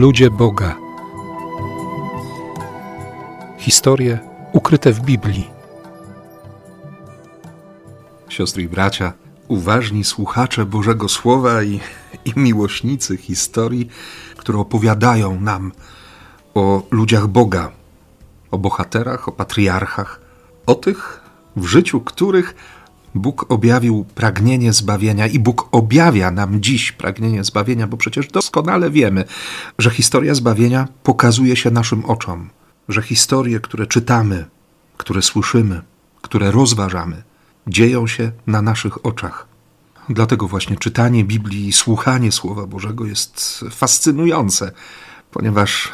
Ludzie Boga. Historie ukryte w Biblii. Siostry i bracia, uważni słuchacze Bożego Słowa i, i miłośnicy historii, które opowiadają nam o ludziach Boga, o bohaterach, o patriarchach, o tych, w życiu których Bóg objawił pragnienie zbawienia i Bóg objawia nam dziś pragnienie zbawienia, bo przecież doskonale wiemy, że historia zbawienia pokazuje się naszym oczom, że historie, które czytamy, które słyszymy, które rozważamy, dzieją się na naszych oczach. Dlatego właśnie czytanie Biblii i słuchanie Słowa Bożego jest fascynujące, ponieważ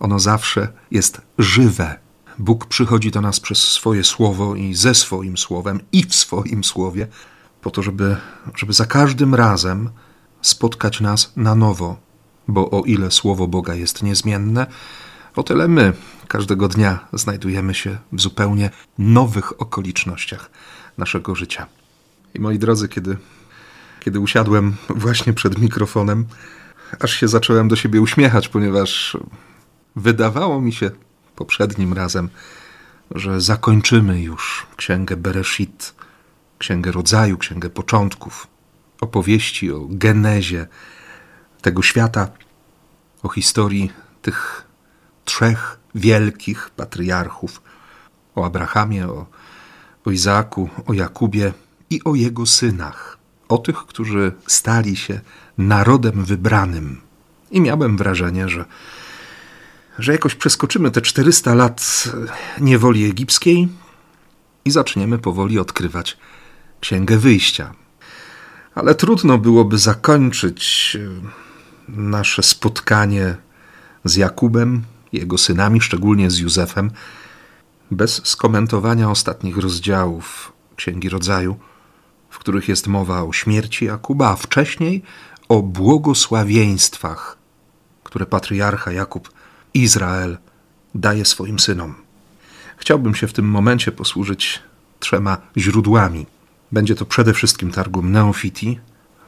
ono zawsze jest żywe Bóg przychodzi do nas przez swoje słowo i ze swoim słowem i w swoim słowie, po to, żeby, żeby za każdym razem spotkać nas na nowo, bo o ile słowo Boga jest niezmienne, o tyle my każdego dnia znajdujemy się w zupełnie nowych okolicznościach naszego życia. I moi drodzy, kiedy, kiedy usiadłem właśnie przed mikrofonem, aż się zacząłem do siebie uśmiechać, ponieważ wydawało mi się poprzednim razem, że zakończymy już księgę Bereshit, księgę rodzaju, księgę początków, opowieści o genezie tego świata, o historii tych trzech wielkich patriarchów, o Abrahamie, o, o Izaku, o Jakubie i o jego synach, o tych, którzy stali się narodem wybranym. I miałem wrażenie, że że jakoś przeskoczymy te 400 lat niewoli egipskiej i zaczniemy powoli odkrywać Księgę Wyjścia. Ale trudno byłoby zakończyć e, nasze spotkanie z Jakubem, jego synami, szczególnie z Józefem, bez skomentowania ostatnich rozdziałów Księgi Rodzaju, w których jest mowa o śmierci Jakuba, a wcześniej o błogosławieństwach, które patriarcha Jakub Izrael daje swoim synom. Chciałbym się w tym momencie posłużyć trzema źródłami. Będzie to przede wszystkim Targum Neofiti,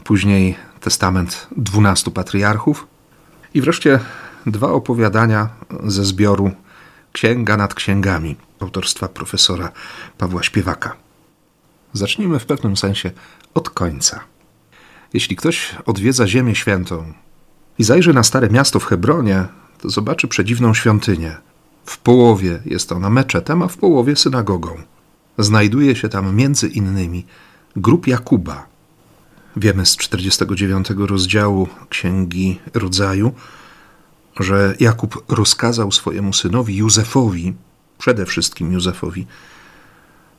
później Testament dwunastu patriarchów i wreszcie dwa opowiadania ze zbioru Księga nad księgami autorstwa profesora Pawła Śpiewaka. Zacznijmy w pewnym sensie od końca. Jeśli ktoś odwiedza Ziemię Świętą i zajrzy na Stare Miasto w Hebronie, zobaczy przedziwną świątynię. W połowie jest ona meczetem, a w połowie synagogą. Znajduje się tam między innymi grób Jakuba. Wiemy z 49 rozdziału Księgi Rodzaju, że Jakub rozkazał swojemu synowi Józefowi, przede wszystkim Józefowi,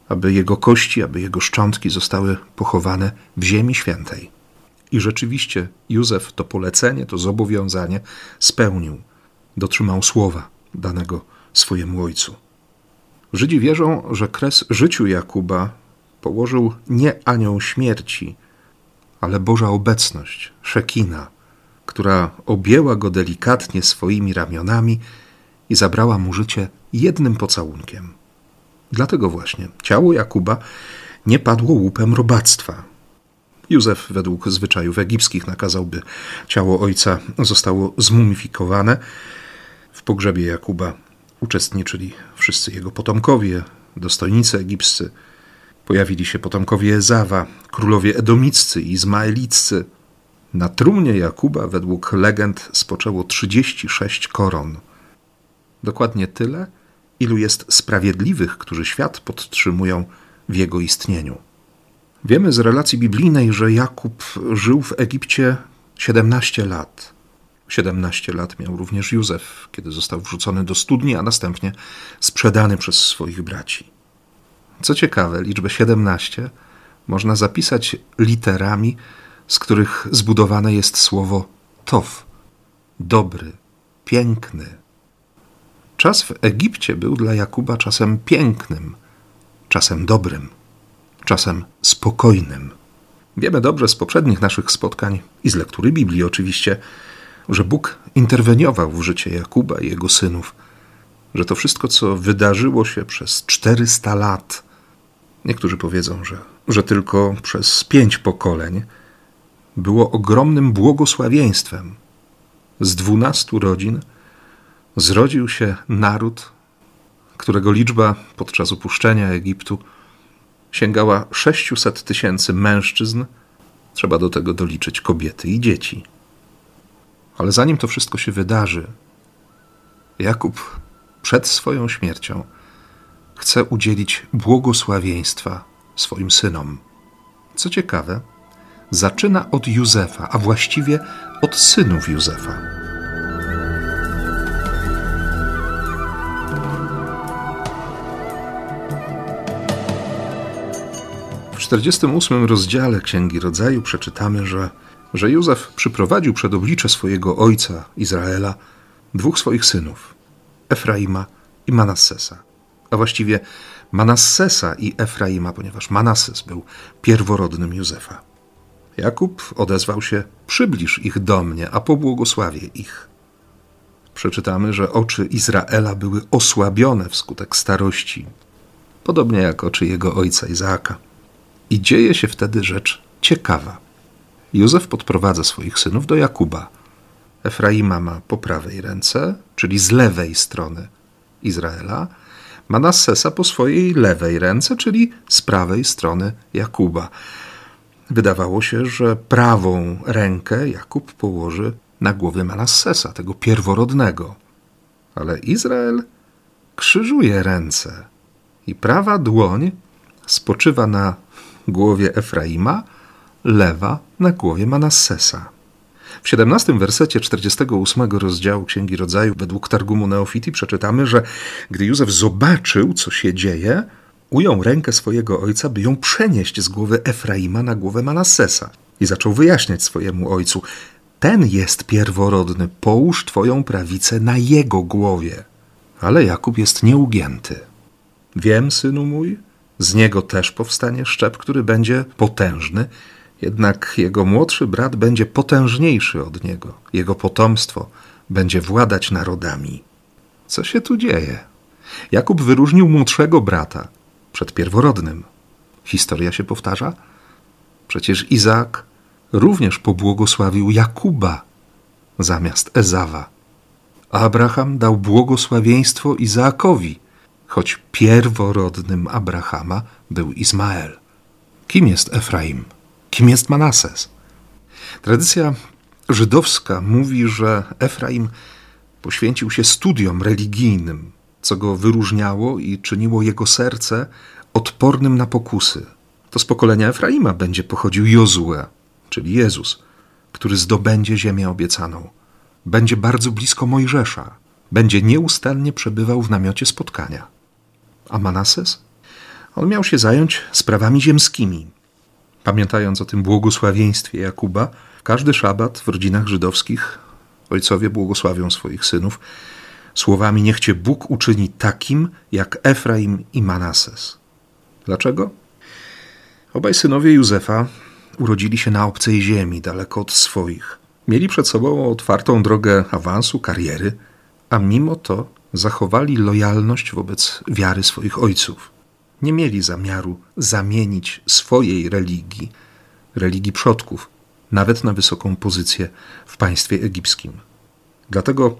aby jego kości, aby jego szczątki zostały pochowane w Ziemi Świętej. I rzeczywiście Józef to polecenie, to zobowiązanie spełnił dotrzymał słowa danego swojemu ojcu. Żydzi wierzą, że kres życiu Jakuba położył nie anioł śmierci, ale Boża obecność, Szekina, która objęła go delikatnie swoimi ramionami i zabrała mu życie jednym pocałunkiem. Dlatego właśnie ciało Jakuba nie padło łupem robactwa. Józef według zwyczajów egipskich nakazał, by ciało ojca zostało zmumifikowane, w pogrzebie Jakuba uczestniczyli wszyscy jego potomkowie, dostojnicy egipscy. Pojawili się potomkowie Ezawa, królowie edomiccy i izmaeliccy. Na trumnie Jakuba według legend spoczęło 36 koron. Dokładnie tyle, ilu jest sprawiedliwych, którzy świat podtrzymują w jego istnieniu. Wiemy z relacji biblijnej, że Jakub żył w Egipcie 17 lat. 17 lat miał również Józef, kiedy został wrzucony do studni, a następnie sprzedany przez swoich braci. Co ciekawe, liczbę 17 można zapisać literami, z których zbudowane jest słowo tow dobry, piękny. Czas w Egipcie był dla Jakuba czasem pięknym, czasem dobrym, czasem spokojnym. Wiemy dobrze z poprzednich naszych spotkań i z lektury Biblii oczywiście, że Bóg interweniował w życie Jakuba i jego synów, że to wszystko, co wydarzyło się przez 400 lat, niektórzy powiedzą, że, że tylko przez pięć pokoleń, było ogromnym błogosławieństwem, z dwunastu rodzin zrodził się naród, którego liczba podczas opuszczenia Egiptu sięgała 600 tysięcy mężczyzn, trzeba do tego doliczyć kobiety i dzieci. Ale zanim to wszystko się wydarzy, Jakub przed swoją śmiercią chce udzielić błogosławieństwa swoim synom. Co ciekawe, zaczyna od Józefa, a właściwie od synów Józefa. W 48 rozdziale Księgi Rodzaju przeczytamy, że, że Józef przyprowadził przed oblicze swojego ojca Izraela dwóch swoich synów, Efraima i Manassesa, a właściwie Manassesa i Efraima, ponieważ Manasses był pierworodnym Józefa. Jakub odezwał się: Przybliż ich do mnie, a pobłogosławię ich. Przeczytamy, że oczy Izraela były osłabione wskutek starości, podobnie jak oczy jego ojca Izaaka. I dzieje się wtedy rzecz ciekawa. Józef podprowadza swoich synów do Jakuba. Efraima ma po prawej ręce, czyli z lewej strony Izraela, Manassesa po swojej lewej ręce, czyli z prawej strony Jakuba. Wydawało się, że prawą rękę Jakub położy na głowie Manassesa, tego pierworodnego. Ale Izrael krzyżuje ręce i prawa dłoń spoczywa na głowie Efraima, lewa na głowie Manassesa. W 17 wersecie 48 rozdziału Księgi Rodzaju według Targumu Neofiti przeczytamy, że gdy Józef zobaczył, co się dzieje, ujął rękę swojego ojca, by ją przenieść z głowy Efraima na głowę Manassesa i zaczął wyjaśniać swojemu ojcu: Ten jest pierworodny, połóż twoją prawicę na jego głowie. Ale Jakub jest nieugięty. Wiem, synu mój, z niego też powstanie szczep, który będzie potężny, jednak jego młodszy brat będzie potężniejszy od niego. Jego potomstwo będzie władać narodami. Co się tu dzieje? Jakub wyróżnił młodszego brata przed pierworodnym. Historia się powtarza? Przecież Izaak również pobłogosławił Jakuba zamiast Ezawa. Abraham dał błogosławieństwo Izaakowi, choć pierworodnym Abrahama był Izmael. Kim jest Efraim? Kim jest Manases? Tradycja żydowska mówi, że Efraim poświęcił się studiom religijnym, co go wyróżniało i czyniło jego serce odpornym na pokusy. To z pokolenia Efraima będzie pochodził Jozue, czyli Jezus, który zdobędzie ziemię obiecaną. Będzie bardzo blisko Mojżesza, będzie nieustannie przebywał w namiocie spotkania. A Manases? On miał się zająć sprawami ziemskimi, Pamiętając o tym błogosławieństwie Jakuba, każdy szabat w rodzinach żydowskich ojcowie błogosławią swoich synów słowami: Niech cię Bóg uczyni takim jak Efraim i Manases. Dlaczego? Obaj synowie Józefa urodzili się na obcej ziemi, daleko od swoich. Mieli przed sobą otwartą drogę awansu, kariery, a mimo to zachowali lojalność wobec wiary swoich ojców nie mieli zamiaru zamienić swojej religii, religii przodków, nawet na wysoką pozycję w państwie egipskim. Dlatego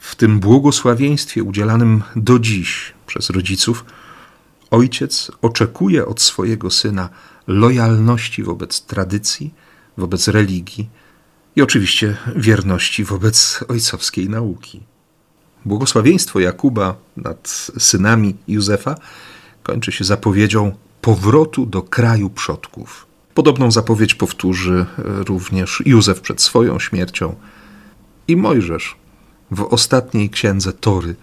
w tym błogosławieństwie udzielanym do dziś przez rodziców, ojciec oczekuje od swojego syna lojalności wobec tradycji, wobec religii i oczywiście wierności wobec ojcowskiej nauki. Błogosławieństwo Jakuba nad synami Józefa kończy się zapowiedzią powrotu do kraju przodków. Podobną zapowiedź powtórzy e, również Józef przed swoją śmiercią i Mojżesz w ostatniej księdze Tory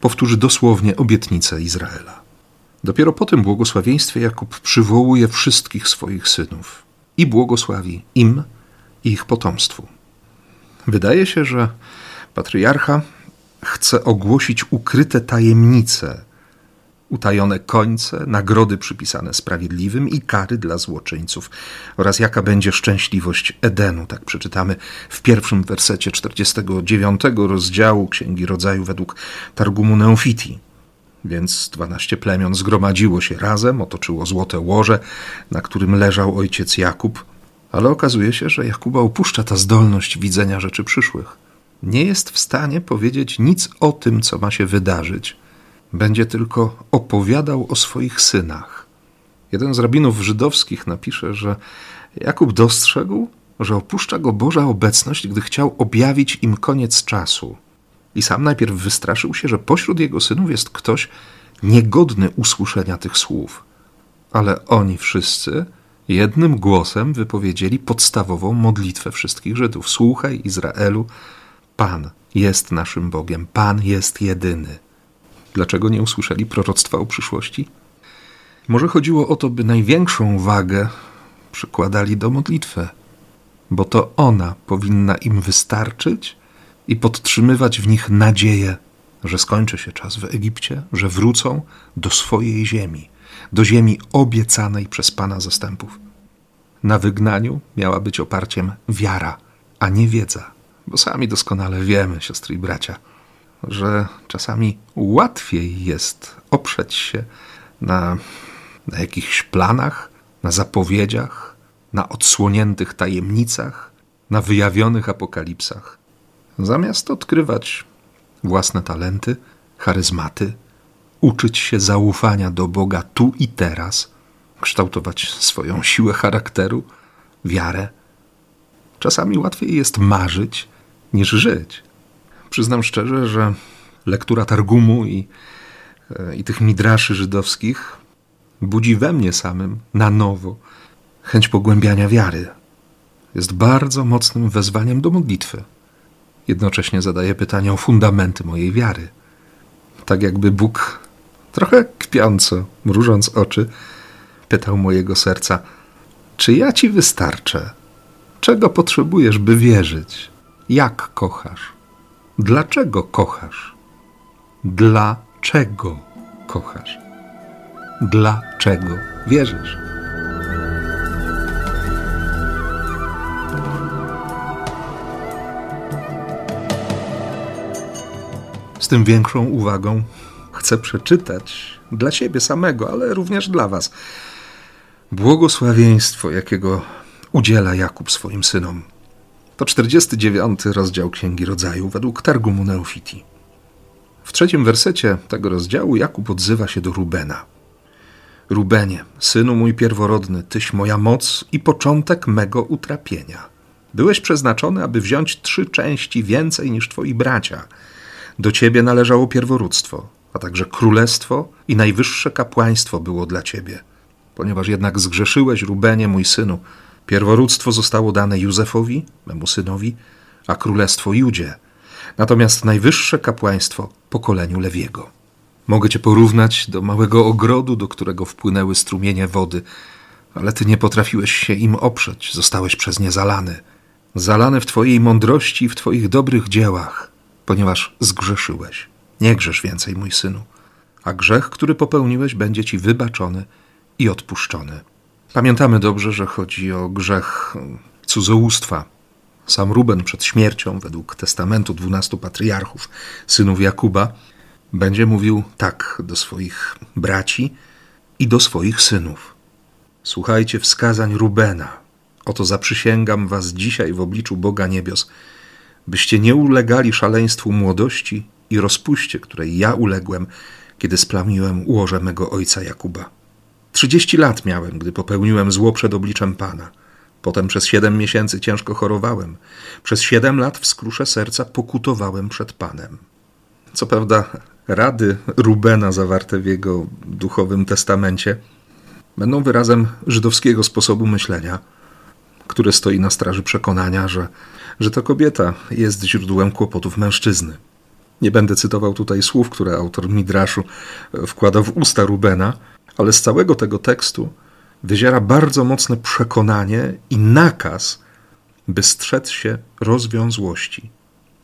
powtórzy dosłownie obietnicę Izraela. Dopiero po tym błogosławieństwie Jakub przywołuje wszystkich swoich synów i błogosławi im i ich potomstwu. Wydaje się, że patriarcha chce ogłosić ukryte tajemnice utajone końce, nagrody przypisane sprawiedliwym i kary dla złoczyńców oraz jaka będzie szczęśliwość Edenu, tak przeczytamy w pierwszym wersecie 49 rozdziału Księgi Rodzaju według Targumu Neofiti. Więc dwanaście plemion zgromadziło się razem, otoczyło złote łoże, na którym leżał ojciec Jakub, ale okazuje się, że Jakuba opuszcza ta zdolność widzenia rzeczy przyszłych. nie jest w stanie powiedzieć nic o tym, co ma się wydarzyć. Będzie tylko opowiadał o swoich synach. Jeden z rabinów żydowskich napisze, że Jakub dostrzegł, że opuszcza go Boża obecność, gdy chciał objawić im koniec czasu. I sam najpierw wystraszył się, że pośród jego synów jest ktoś niegodny usłyszenia tych słów. Ale oni wszyscy jednym głosem wypowiedzieli podstawową modlitwę wszystkich Żydów: Słuchaj, Izraelu, Pan jest naszym Bogiem, Pan jest jedyny. Dlaczego nie usłyszeli proroctwa o przyszłości? Może chodziło o to, by największą wagę przykładali do modlitwy, bo to ona powinna im wystarczyć i podtrzymywać w nich nadzieję, że skończy się czas w Egipcie, że wrócą do swojej ziemi, do ziemi obiecanej przez Pana zastępów. Na wygnaniu miała być oparciem wiara, a nie wiedza, bo sami doskonale wiemy, siostry i bracia, że czasami łatwiej jest oprzeć się na, na jakichś planach, na zapowiedziach, na odsłoniętych tajemnicach, na wyjawionych apokalipsach, zamiast odkrywać własne talenty, charyzmaty, uczyć się zaufania do Boga tu i teraz, kształtować swoją siłę charakteru, wiarę. Czasami łatwiej jest marzyć niż żyć. Przyznam szczerze, że lektura Targumu i, e, i tych midraszy żydowskich budzi we mnie samym na nowo chęć pogłębiania wiary. Jest bardzo mocnym wezwaniem do modlitwy. Jednocześnie zadaje pytania o fundamenty mojej wiary. Tak jakby Bóg, trochę kpiąco, mrużąc oczy, pytał mojego serca: Czy ja ci wystarczę? Czego potrzebujesz, by wierzyć? Jak kochasz? Dlaczego kochasz? Dlaczego kochasz? Dlaczego wierzysz? Z tym większą uwagą chcę przeczytać dla siebie samego, ale również dla Was błogosławieństwo, jakiego udziela Jakub swoim synom. To 49 rozdział Księgi Rodzaju według Targumu Neofiti. W trzecim wersecie tego rozdziału Jakub odzywa się do Rubena. Rubenie, synu mój pierworodny, tyś moja moc i początek mego utrapienia. Byłeś przeznaczony, aby wziąć trzy części więcej niż twoi bracia. Do ciebie należało pierworództwo, a także królestwo i najwyższe kapłaństwo było dla ciebie. Ponieważ jednak zgrzeszyłeś, Rubenie, mój synu, pierworództwo zostało dane Józefowi, memu synowi, a królestwo Judzie, natomiast najwyższe kapłaństwo pokoleniu Lewiego. Mogę cię porównać do małego ogrodu, do którego wpłynęły strumienie wody, ale ty nie potrafiłeś się im oprzeć, zostałeś przez nie zalany. Zalany w twojej mądrości i w twoich dobrych dziełach, ponieważ zgrzeszyłeś. Nie grzesz więcej, mój synu, a grzech, który popełniłeś, będzie ci wybaczony i odpuszczony. Pamiętamy dobrze, że chodzi o grzech cudzołóstwa. Sam Ruben przed śmiercią, według testamentu dwunastu patriarchów, synów Jakuba, będzie mówił tak do swoich braci i do swoich synów. Słuchajcie wskazań Rubena. Oto zaprzysięgam was dzisiaj w obliczu Boga niebios, byście nie ulegali szaleństwu młodości i rozpuście, której ja uległem, kiedy splamiłem łoże mego ojca Jakuba. Trzydzieści lat miałem, gdy popełniłem zło przed obliczem Pana. Potem przez siedem miesięcy ciężko chorowałem. Przez siedem lat w skrusze serca pokutowałem przed Panem. Co prawda, rady Rubena zawarte w jego duchowym testamencie będą wyrazem żydowskiego sposobu myślenia, które stoi na straży przekonania, że, że to kobieta jest źródłem kłopotów mężczyzny. Nie będę cytował tutaj słów, które autor Midraszu wkłada w usta Rubena, ale z całego tego tekstu wyziera bardzo mocne przekonanie i nakaz, by strzec się rozwiązłości,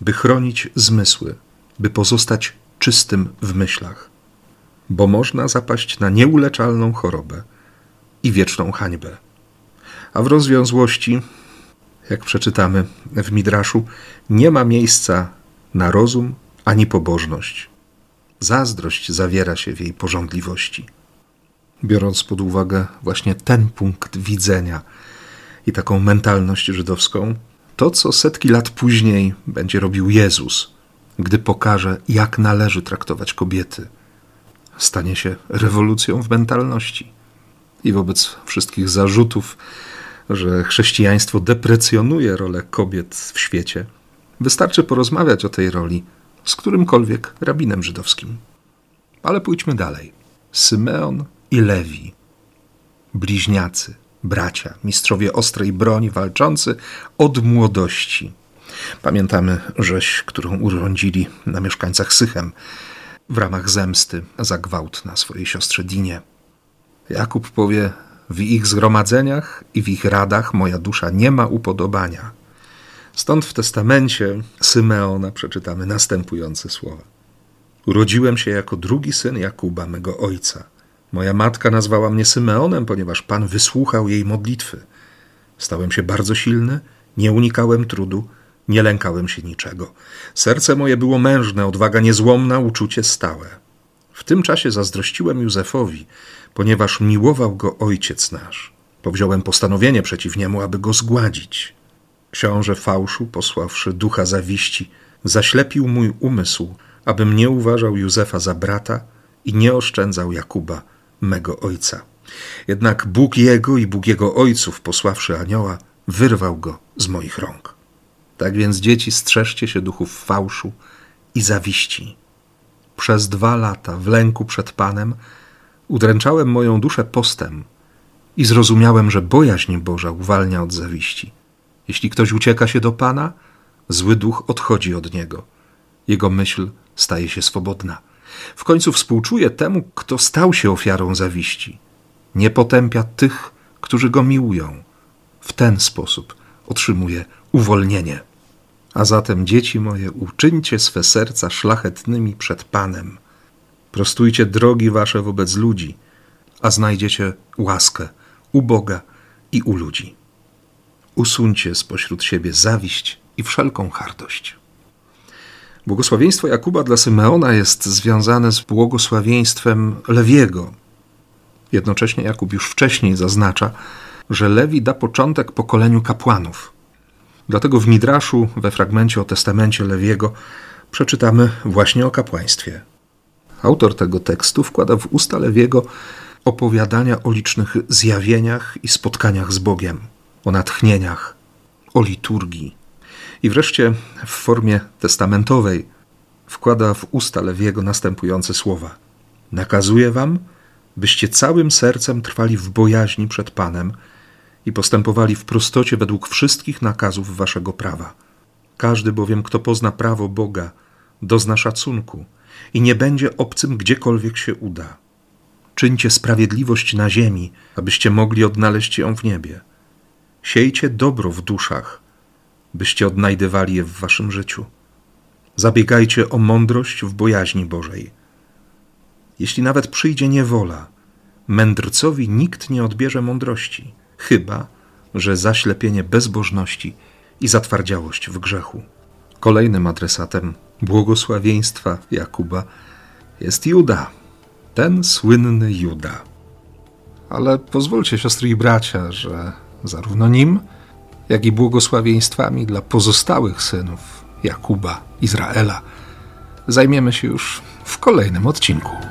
by chronić zmysły, by pozostać czystym w myślach, bo można zapaść na nieuleczalną chorobę i wieczną hańbę. A w rozwiązłości, jak przeczytamy w Midraszu, nie ma miejsca na rozum ani pobożność. Zazdrość zawiera się w jej porządliwości. Biorąc pod uwagę właśnie ten punkt widzenia i taką mentalność żydowską, to, co setki lat później będzie robił Jezus, gdy pokaże, jak należy traktować kobiety. Stanie się rewolucją w mentalności. I wobec wszystkich zarzutów, że chrześcijaństwo deprecjonuje rolę kobiet w świecie, wystarczy porozmawiać o tej roli z którymkolwiek rabinem żydowskim. Ale pójdźmy dalej. Symeon i Lewi, bliźniacy, bracia, mistrzowie ostrej broni, walczący od młodości. Pamiętamy rzeź, którą urządzili na mieszkańcach Sychem w ramach zemsty za gwałt na swojej siostrze Dinie. Jakub powie: W ich zgromadzeniach i w ich radach moja dusza nie ma upodobania. Stąd w testamencie Symeona przeczytamy następujące słowa: Urodziłem się jako drugi syn Jakuba, mego ojca. Moja matka nazwała mnie Symeonem, ponieważ Pan wysłuchał jej modlitwy. Stałem się bardzo silny, nie unikałem trudu, nie lękałem się niczego. Serce moje było mężne, odwaga niezłomna, uczucie stałe. W tym czasie zazdrościłem Józefowi, ponieważ miłował go ojciec nasz. Powziąłem postanowienie przeciw niemu, aby go zgładzić. Książę fałszu, posławszy ducha zawiści, zaślepił mój umysł, abym nie uważał Józefa za brata i nie oszczędzał Jakuba, mego ojca. Jednak Bóg jego i Bóg jego ojców, posławszy anioła, wyrwał go z moich rąk. Tak więc, dzieci, strzeżcie się duchów fałszu i zawiści. Przez dwa lata w lęku przed Panem udręczałem moją duszę postem i zrozumiałem, że bojaźń Boża uwalnia od zawiści. Jeśli ktoś ucieka się do Pana, zły duch odchodzi od niego. Jego myśl staje się swobodna. W końcu współczuje temu, kto stał się ofiarą zawiści. Nie potępia tych, którzy go miłują. W ten sposób otrzymuje uwolnienie. A zatem, dzieci moje, uczyńcie swe serca szlachetnymi przed Panem. Prostujcie drogi wasze wobec ludzi, a znajdziecie łaskę u Boga i u ludzi. Usuńcie spośród siebie zawiść i wszelką hardość. Błogosławieństwo Jakuba dla Symeona jest związane z błogosławieństwem Lewiego. Jednocześnie Jakub już wcześniej zaznacza, że Lewi da początek pokoleniu kapłanów. Dlatego w Midraszu, we fragmencie o testamencie Lewiego, przeczytamy właśnie o kapłaństwie. Autor tego tekstu wkłada w usta Lewiego opowiadania o licznych zjawieniach i spotkaniach z Bogiem, o natchnieniach, o liturgii. I wreszcie w formie testamentowej wkłada w usta Lewiego następujące słowa: Nakazuję wam, byście całym sercem trwali w bojaźni przed Panem i postępowali w prostocie według wszystkich nakazów waszego prawa. Każdy bowiem, kto pozna prawo Boga, dozna szacunku i nie będzie obcym gdziekolwiek się uda. Czyńcie sprawiedliwość na ziemi, abyście mogli odnaleźć ją w niebie. Siejcie dobro w duszach, byście odnajdywali je w waszym życiu. Zabiegajcie o mądrość w bojaźni Bożej. Jeśli nawet przyjdzie niewola, mędrcowi nikt nie odbierze mądrości, chyba że zaślepienie bezbożności i zatwardziałość w grzechu. Kolejnym adresatem błogosławieństwa Jakuba jest Juda, ten słynny Juda. Ale pozwólcie, siostry i bracia, że zarówno nim, jak i błogosławieństwami dla pozostałych synów Jakuba, Izraela, zajmiemy się już w kolejnym odcinku.